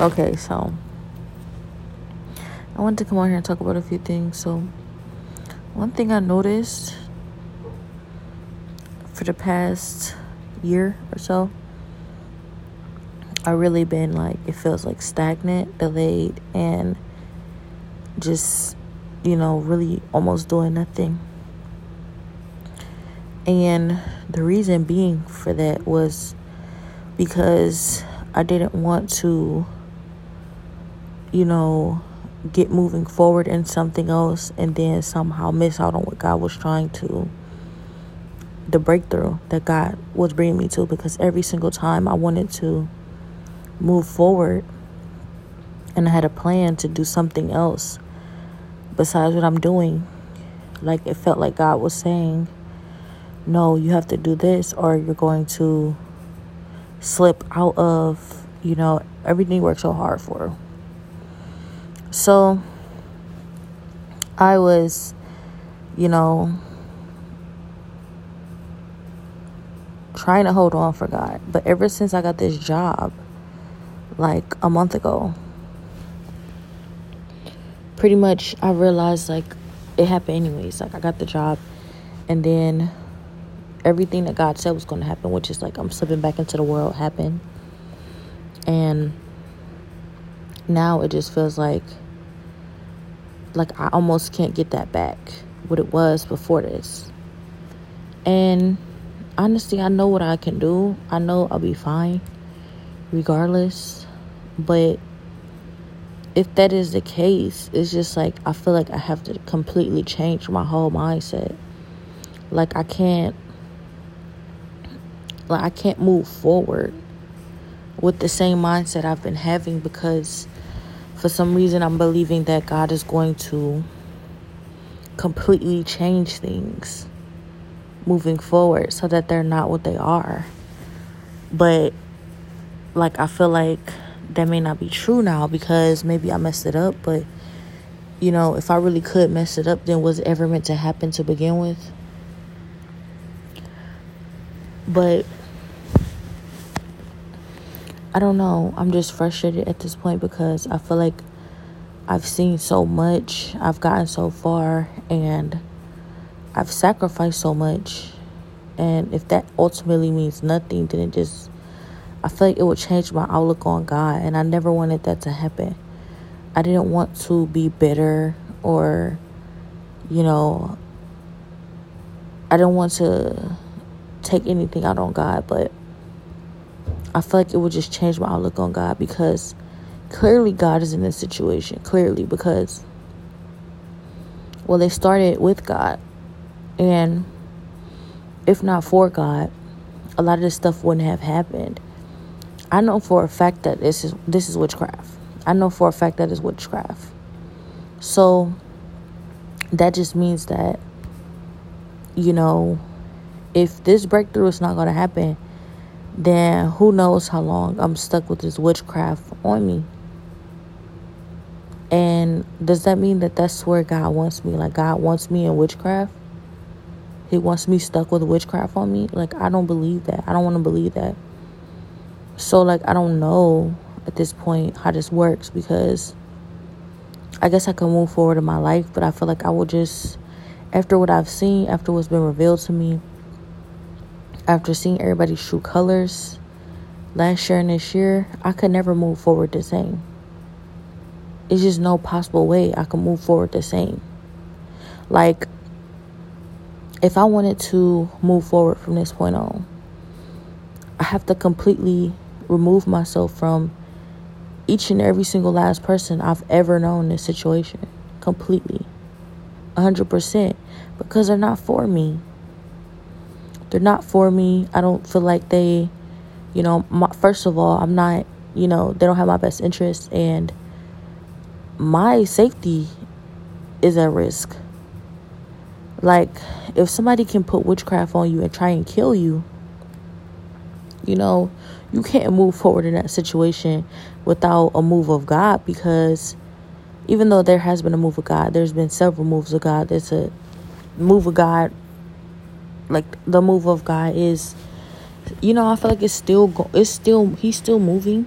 Okay, so I wanted to come on here and talk about a few things. So, one thing I noticed for the past year or so, I really been like it feels like stagnant, delayed, and just you know really almost doing nothing. And the reason being for that was because I didn't want to, you know, get moving forward in something else and then somehow miss out on what God was trying to, the breakthrough that God was bringing me to. Because every single time I wanted to move forward and I had a plan to do something else besides what I'm doing, like it felt like God was saying, no, you have to do this or you're going to slip out of, you know, everything you work so hard for. So I was, you know, trying to hold on for God. But ever since I got this job, like a month ago, pretty much I realized like it happened anyways. Like I got the job and then everything that God said was going to happen, which is like I'm slipping back into the world, happened. And now it just feels like like I almost can't get that back what it was before this. And honestly, I know what I can do. I know I'll be fine regardless. But if that is the case, it's just like I feel like I have to completely change my whole mindset. Like I can't like I can't move forward with the same mindset I've been having because for some reason I'm believing that God is going to completely change things moving forward so that they're not what they are. But like I feel like that may not be true now because maybe I messed it up, but you know, if I really could mess it up, then was it ever meant to happen to begin with? But I don't know. I'm just frustrated at this point because I feel like I've seen so much, I've gotten so far, and I've sacrificed so much. And if that ultimately means nothing, then it just, I feel like it would change my outlook on God. And I never wanted that to happen. I didn't want to be bitter or, you know, I didn't want to take anything out on God, but I feel like it would just change my outlook on God because clearly God is in this situation. Clearly, because well, they started with God, and if not for God, a lot of this stuff wouldn't have happened. I know for a fact that this is this is witchcraft. I know for a fact that is witchcraft. So that just means that you know if this breakthrough is not going to happen then who knows how long I'm stuck with this witchcraft on me. And does that mean that that's where God wants me? Like, God wants me in witchcraft? He wants me stuck with witchcraft on me? Like, I don't believe that. I don't want to believe that. So, like, I don't know at this point how this works because I guess I can move forward in my life, but I feel like I will just, after what I've seen, after what's been revealed to me, after seeing everybody's true colors last year and this year, I could never move forward the same. It's just no possible way I can move forward the same. Like, if I wanted to move forward from this point on, I have to completely remove myself from each and every single last person I've ever known in this situation. Completely. 100%. Because they're not for me they're not for me. I don't feel like they, you know, my, first of all, I'm not, you know, they don't have my best interest and my safety is at risk. Like, if somebody can put witchcraft on you and try and kill you, you know, you can't move forward in that situation without a move of God because even though there has been a move of God, there's been several moves of God. There's a move of God like the move of God is you know, I feel like it's still go- it's still he's still moving.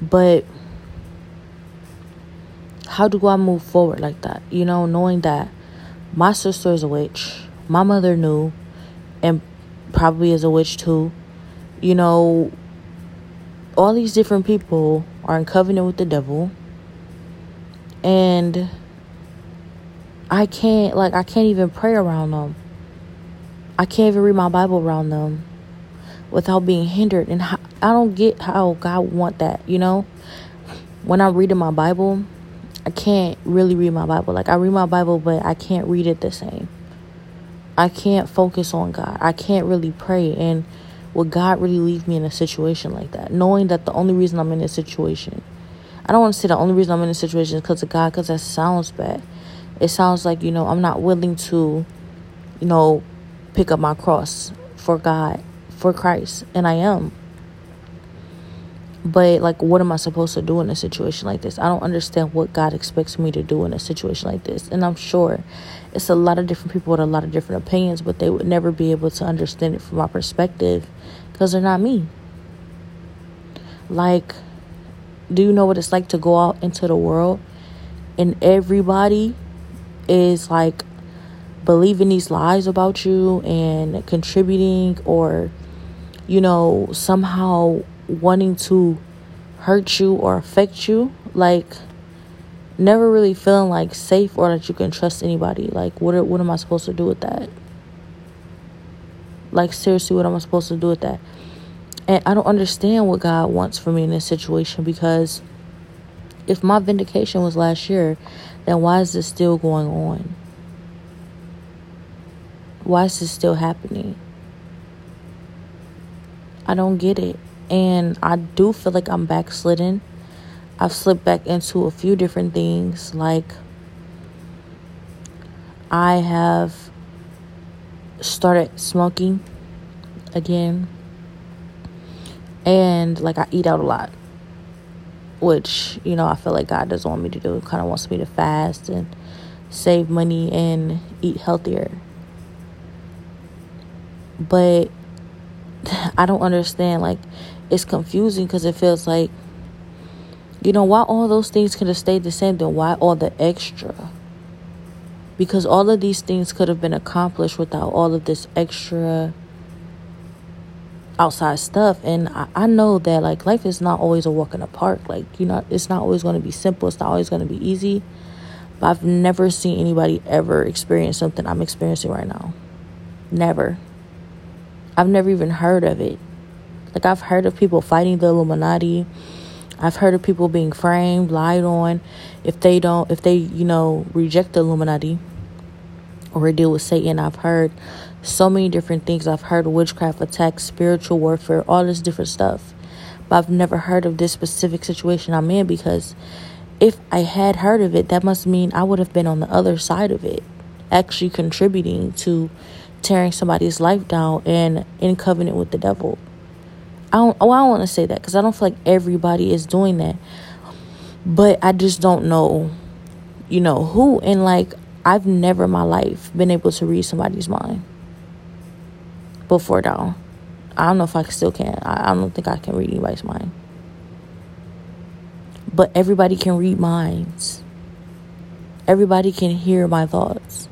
But how do I move forward like that? You know, knowing that my sister is a witch, my mother knew, and probably is a witch too. You know, all these different people are in covenant with the devil. And I can't, like, I can't even pray around them. I can't even read my Bible around them without being hindered. And I don't get how God want that, you know? When I'm reading my Bible, I can't really read my Bible. Like I read my Bible, but I can't read it the same. I can't focus on God. I can't really pray. And would God really leave me in a situation like that? Knowing that the only reason I'm in this situation, I don't want to say the only reason I'm in this situation is because of God, because that sounds bad. It sounds like, you know, I'm not willing to, you know, pick up my cross for God, for Christ. And I am. But like what am I supposed to do in a situation like this? I don't understand what God expects me to do in a situation like this. And I'm sure it's a lot of different people with a lot of different opinions, but they would never be able to understand it from my perspective because they're not me. Like do you know what it's like to go out into the world and everybody is like believing these lies about you and contributing or you know somehow wanting to hurt you or affect you. Like, never really feeling like safe or that you can trust anybody. Like, what, are, what am I supposed to do with that? Like, seriously, what am I supposed to do with that? And I don't understand what God wants for me in this situation because if my vindication was last year, then why is this still going on? Why is this still happening? I don't get it. And I do feel like I'm backslidden. I've slipped back into a few different things. Like, I have started smoking again. And, like, I eat out a lot. Which, you know, I feel like God doesn't want me to do. Kind of wants me to fast and save money and eat healthier. But I don't understand. Like, it's confusing because it feels like, you know, why all those things could have stayed the same, then why all the extra? Because all of these things could have been accomplished without all of this extra outside stuff. And I, I know that, like, life is not always a walk in the park. Like, you know, it's not always going to be simple, it's not always going to be easy. But I've never seen anybody ever experience something I'm experiencing right now. Never. I've never even heard of it. Like I've heard of people fighting the Illuminati. I've heard of people being framed, lied on if they don't if they, you know, reject the Illuminati or deal with Satan. I've heard so many different things. I've heard witchcraft attacks, spiritual warfare, all this different stuff. But I've never heard of this specific situation I'm in because if I had heard of it, that must mean I would have been on the other side of it, actually contributing to tearing somebody's life down and in covenant with the devil. I don't, oh, I don't want to say that because I don't feel like everybody is doing that. But I just don't know, you know, who. And like, I've never in my life been able to read somebody's mind before now. I don't know if I still can. I, I don't think I can read anybody's mind. But everybody can read minds. Everybody can hear my thoughts.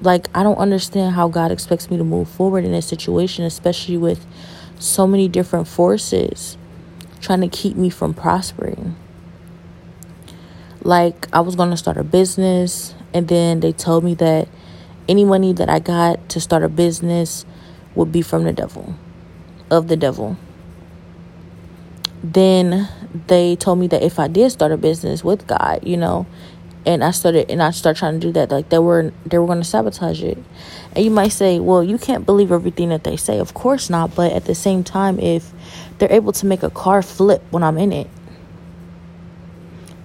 Like, I don't understand how God expects me to move forward in a situation, especially with so many different forces trying to keep me from prospering. Like, I was going to start a business, and then they told me that any money that I got to start a business would be from the devil, of the devil. Then they told me that if I did start a business with God, you know, and I started and I started trying to do that, like they were they were going to sabotage it. And you might say, well, you can't believe everything that they say. Of course not. But at the same time, if they're able to make a car flip when I'm in it,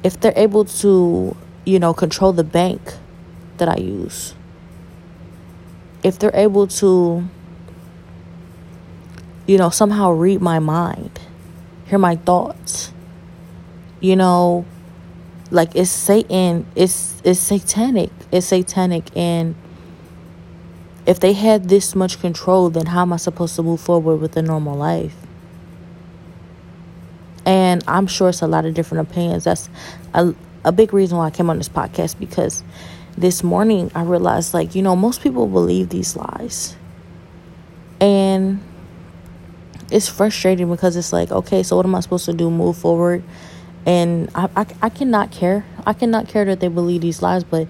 if they're able to, you know, control the bank that I use, if they're able to, you know, somehow read my mind, hear my thoughts, you know, like it's Satan, it's it's satanic. It's satanic and if they had this much control, then how am I supposed to move forward with a normal life? And I'm sure it's a lot of different opinions. That's a, a big reason why I came on this podcast because this morning I realized, like, you know, most people believe these lies. And it's frustrating because it's like, okay, so what am I supposed to do? Move forward? And I, I, I cannot care. I cannot care that they believe these lies, but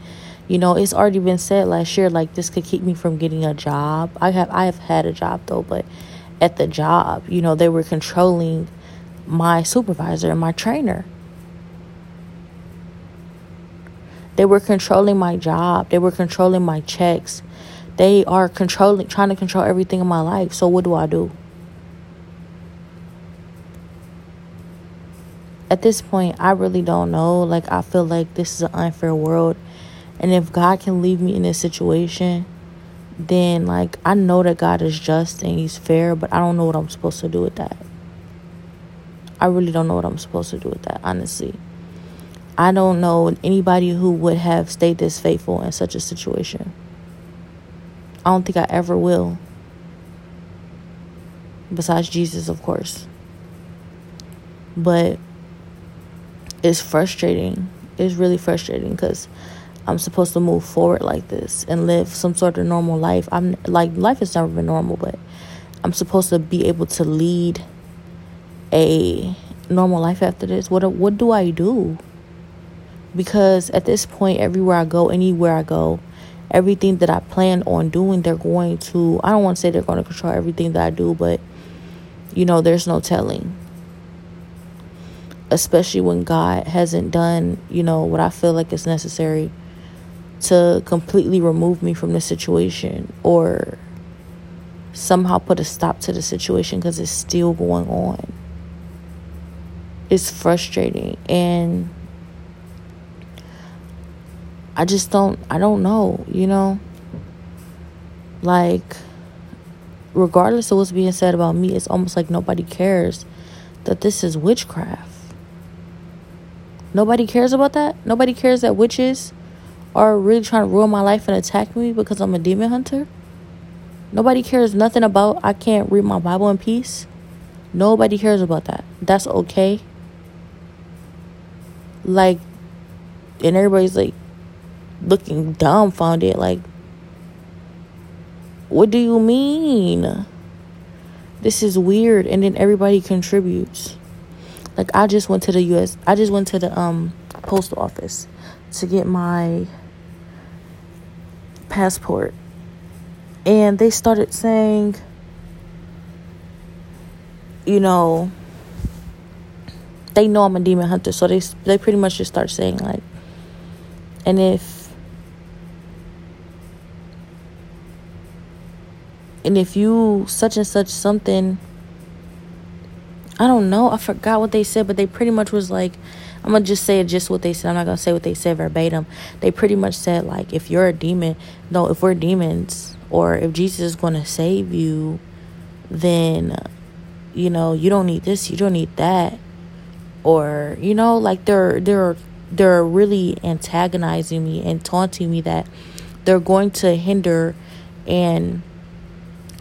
you know, it's already been said last year, like this could keep me from getting a job. I have I have had a job though, but at the job, you know, they were controlling my supervisor and my trainer. They were controlling my job. They were controlling my checks. They are controlling, trying to control everything in my life. So, what do I do? At this point, I really don't know. Like, I feel like this is an unfair world. And if God can leave me in this situation, then, like, I know that God is just and He's fair, but I don't know what I'm supposed to do with that. I really don't know what I'm supposed to do with that, honestly. I don't know anybody who would have stayed this faithful in such a situation. I don't think I ever will. Besides Jesus, of course. But it's frustrating. It's really frustrating because I'm supposed to move forward like this and live some sort of normal life. I'm like, life has never been normal, but I'm supposed to be able to lead a normal life after this. What, what do I do? because at this point everywhere i go anywhere i go everything that i plan on doing they're going to i don't want to say they're going to control everything that i do but you know there's no telling especially when god hasn't done you know what i feel like is necessary to completely remove me from the situation or somehow put a stop to the situation because it's still going on it's frustrating and I just don't I don't know, you know? Like regardless of what's being said about me, it's almost like nobody cares that this is witchcraft. Nobody cares about that? Nobody cares that witches are really trying to ruin my life and attack me because I'm a demon hunter? Nobody cares nothing about I can't read my Bible in peace. Nobody cares about that. That's okay. Like and everybody's like looking dumbfounded like what do you mean this is weird and then everybody contributes like i just went to the us i just went to the um postal office to get my passport. And they started saying you know they know i'm a demon hunter. So they they pretty much just start saying like and if and if you such and such something I don't know. I forgot what they said, but they pretty much was like, I'm gonna just say just what they said. I'm not gonna say what they said verbatim. They pretty much said like, if you're a demon, no, if we're demons, or if Jesus is gonna save you, then, you know, you don't need this, you don't need that, or you know, like they're they're they're really antagonizing me and taunting me that they're going to hinder and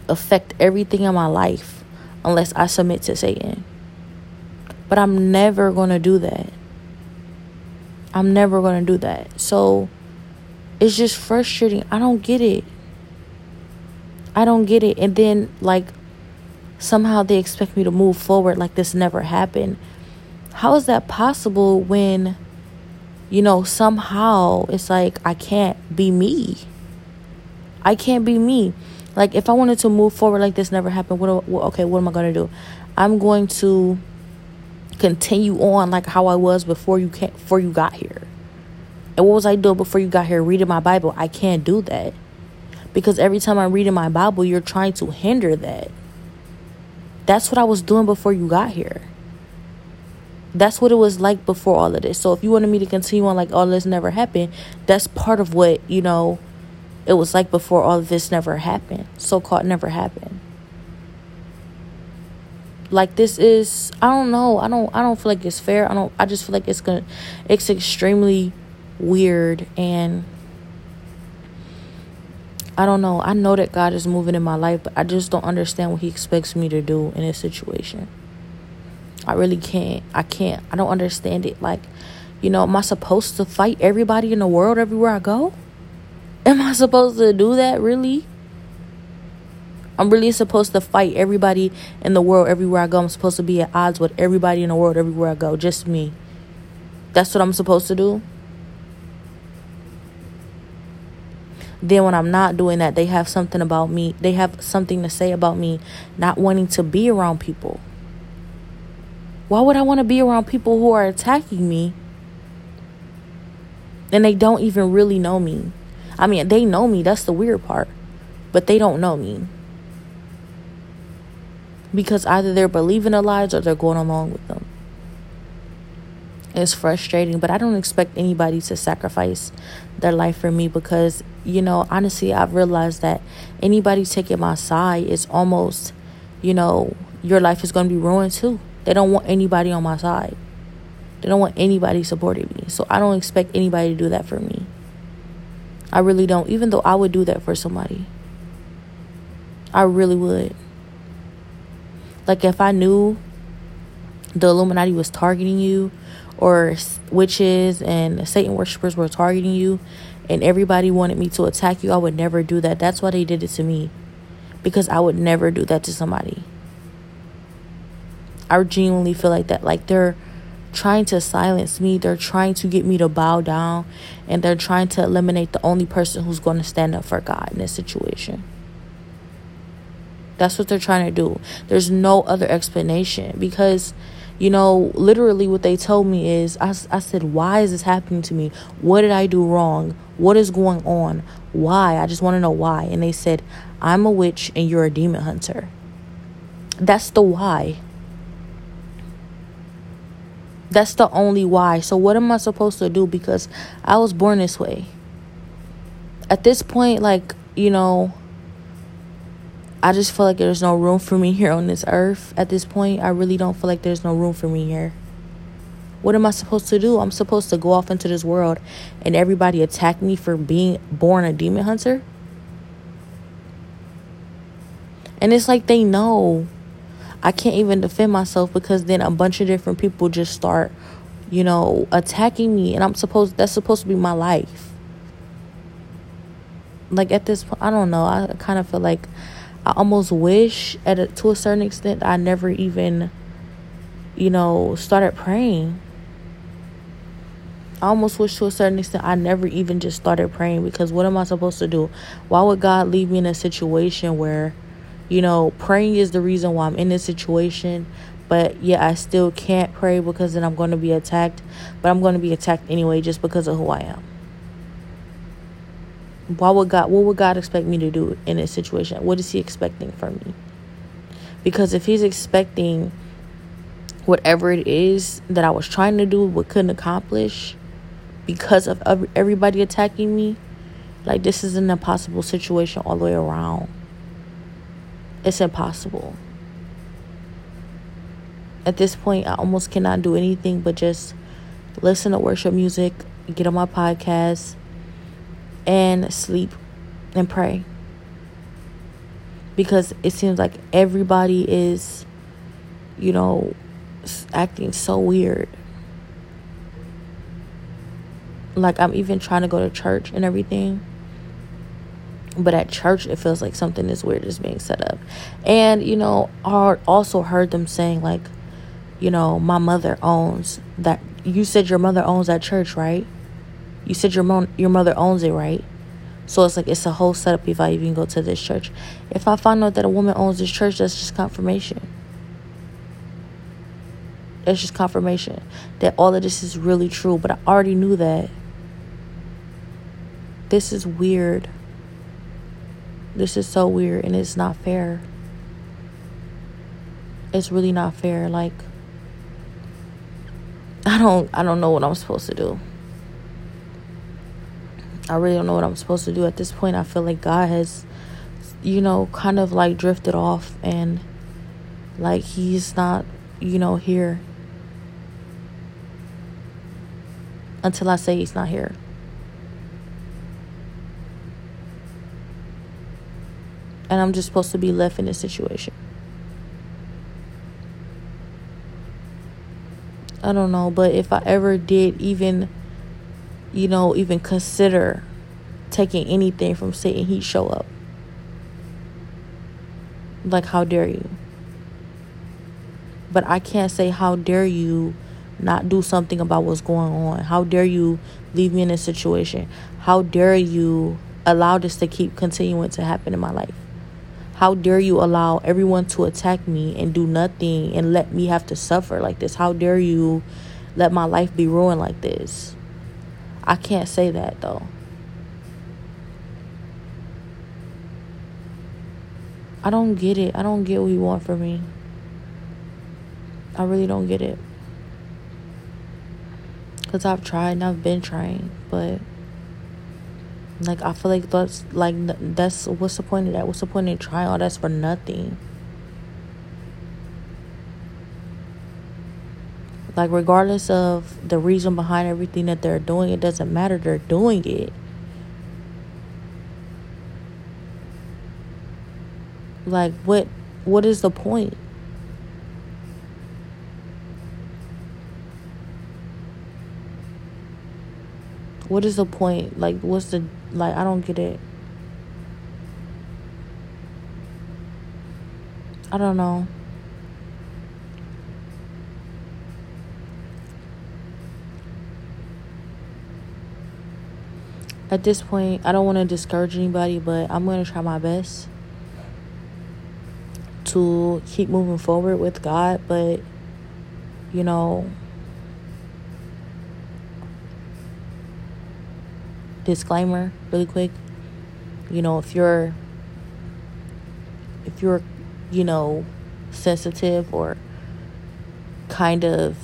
affect everything in my life unless I submit to Satan. But I'm never going to do that. I'm never going to do that. So it's just frustrating. I don't get it. I don't get it. And then, like, somehow they expect me to move forward like this never happened. How is that possible when, you know, somehow it's like I can't be me? I can't be me. Like if I wanted to move forward like this never happened, what, okay, what am I going to do? I'm going to continue on like how I was before you came, before you got here. And what was I doing before you got here? Reading my Bible. I can't do that. Because every time I'm reading my Bible, you're trying to hinder that. That's what I was doing before you got here. That's what it was like before all of this. So if you wanted me to continue on like all this never happened, that's part of what, you know, it was like before all of this never happened, so called never happened. Like this is I don't know. I don't I don't feel like it's fair. I don't I just feel like it's gonna it's extremely weird and I don't know. I know that God is moving in my life, but I just don't understand what he expects me to do in this situation. I really can't. I can't. I don't understand it. Like, you know, am I supposed to fight everybody in the world everywhere I go? Am I supposed to do that really? I'm really supposed to fight everybody in the world everywhere I go. I'm supposed to be at odds with everybody in the world everywhere I go. Just me. That's what I'm supposed to do. Then when I'm not doing that, they have something about me. They have something to say about me not wanting to be around people. Why would I want to be around people who are attacking me and they don't even really know me? I mean, they know me. That's the weird part. But they don't know me because either they're believing the lies or they're going along with them. It's frustrating, but I don't expect anybody to sacrifice their life for me because, you know, honestly, I've realized that anybody taking my side is almost, you know, your life is going to be ruined too. They don't want anybody on my side. They don't want anybody supporting me. So I don't expect anybody to do that for me. I really don't, even though I would do that for somebody. I really would. Like if I knew the Illuminati was targeting you or witches and Satan worshippers were targeting you and everybody wanted me to attack you, I would never do that. That's why they did it to me. Because I would never do that to somebody. I genuinely feel like that. Like they're trying to silence me. They're trying to get me to bow down. And they're trying to eliminate the only person who's going to stand up for God in this situation. That's what they're trying to do. There's no other explanation because, you know, literally what they told me is I, I said, Why is this happening to me? What did I do wrong? What is going on? Why? I just want to know why. And they said, I'm a witch and you're a demon hunter. That's the why. That's the only why. So, what am I supposed to do? Because I was born this way. At this point, like, you know, I just feel like there's no room for me here on this earth at this point. I really don't feel like there's no room for me here. What am I supposed to do? I'm supposed to go off into this world and everybody attack me for being born a demon hunter? And it's like they know. I can't even defend myself because then a bunch of different people just start, you know, attacking me and I'm supposed that's supposed to be my life. Like at this point, I don't know. I kind of feel like I almost wish at a, to a certain extent I never even you know started praying. I almost wish to a certain extent I never even just started praying because what am I supposed to do? Why would God leave me in a situation where you know praying is the reason why I'm in this situation but yeah, I still can't pray because then I'm going to be attacked, but I'm going to be attacked anyway just because of who I am why would God what would God expect me to do in this situation? What is he expecting from me? Because if he's expecting whatever it is that I was trying to do but couldn't accomplish because of everybody attacking me, like this is an impossible situation all the way around. It's impossible. At this point, I almost cannot do anything but just listen to worship music, get on my podcast, and sleep and pray. Because it seems like everybody is, you know, acting so weird. Like, I'm even trying to go to church and everything. But at church, it feels like something is weird is being set up. And, you know, I also heard them saying, like, you know, my mother owns that. You said your mother owns that church, right? You said your mom, your mother owns it, right? So it's like it's a whole setup if I even go to this church. If I find out that a woman owns this church, that's just confirmation. That's just confirmation that all of this is really true. But I already knew that. This is weird. This is so weird and it's not fair. It's really not fair. Like I don't I don't know what I'm supposed to do. I really don't know what I'm supposed to do at this point. I feel like God has, you know, kind of like drifted off and like He's not, you know, here until I say He's not here. And I'm just supposed to be left in this situation. I don't know, but if I ever did even, you know, even consider taking anything from Satan, he'd show up. Like, how dare you? But I can't say, how dare you not do something about what's going on? How dare you leave me in this situation? How dare you allow this to keep continuing to happen in my life? How dare you allow everyone to attack me and do nothing and let me have to suffer like this? How dare you let my life be ruined like this? I can't say that though. I don't get it. I don't get what you want from me. I really don't get it. Because I've tried and I've been trying, but like I feel like that's like that's what's the point of that? What's the point in trying all that's for nothing? Like regardless of the reason behind everything that they're doing, it doesn't matter. They're doing it. Like what what is the point? What is the point? Like what's the like, I don't get it. I don't know. At this point, I don't want to discourage anybody, but I'm going to try my best to keep moving forward with God, but you know, disclaimer really quick. You know if you're if you're you know sensitive or kind of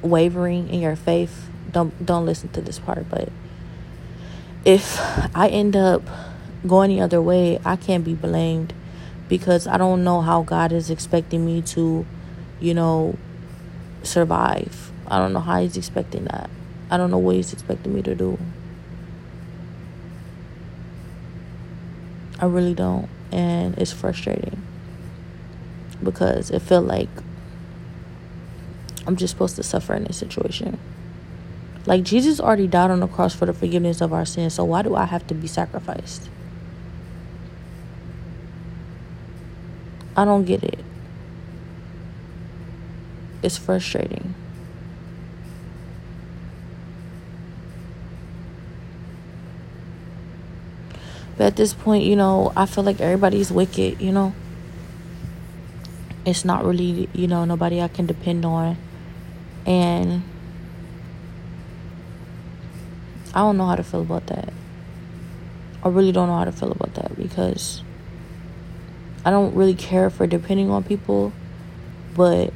wavering in your faith don't don't listen to this part but if i end up going the other way i can't be blamed because i don't know how god is expecting me to you know survive i don't know how he's expecting that i don't know what he's expecting me to do I really don't. And it's frustrating because it felt like I'm just supposed to suffer in this situation. Like Jesus already died on the cross for the forgiveness of our sins, so why do I have to be sacrificed? I don't get it. It's frustrating. But at this point, you know, I feel like everybody's wicked, you know. It's not really, you know, nobody I can depend on. And I don't know how to feel about that. I really don't know how to feel about that because I don't really care for depending on people, but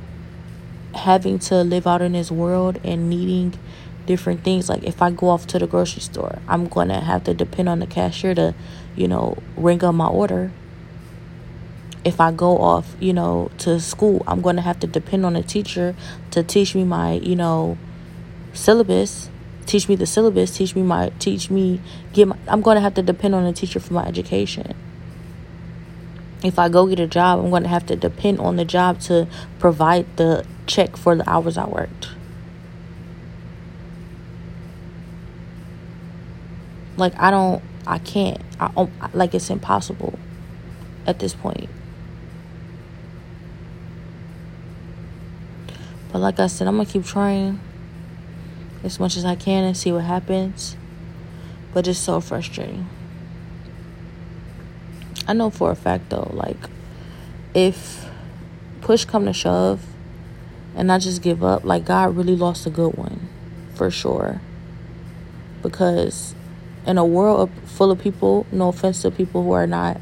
having to live out in this world and needing different things. Like if I go off to the grocery store, I'm going to have to depend on the cashier to, you know, ring up my order. If I go off, you know, to school, I'm going to have to depend on a teacher to teach me my, you know, syllabus, teach me the syllabus, teach me my teach me get my, I'm going to have to depend on a teacher for my education. If I go get a job, I'm going to have to depend on the job to provide the check for the hours I worked. Like I don't, I can't. I um, like it's impossible at this point. But like I said, I'm gonna keep trying as much as I can and see what happens. But it's so frustrating. I know for a fact though, like if push come to shove and I just give up, like God really lost a good one for sure. Because in a world full of people, no offense to people who are not,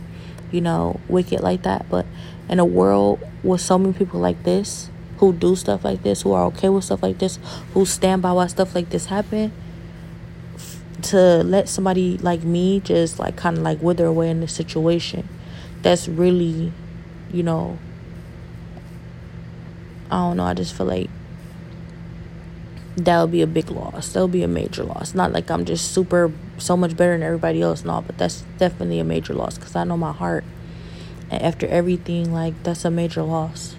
you know, wicked like that, but in a world with so many people like this who do stuff like this, who are okay with stuff like this, who stand by why stuff like this happen, to let somebody like me just like kind of like wither away in this situation, that's really, you know, I don't know. I just feel like that would be a big loss. That would be a major loss. Not like I'm just super, so much better than everybody else, no, but that's definitely a major loss because I know my heart. And after everything, like, that's a major loss.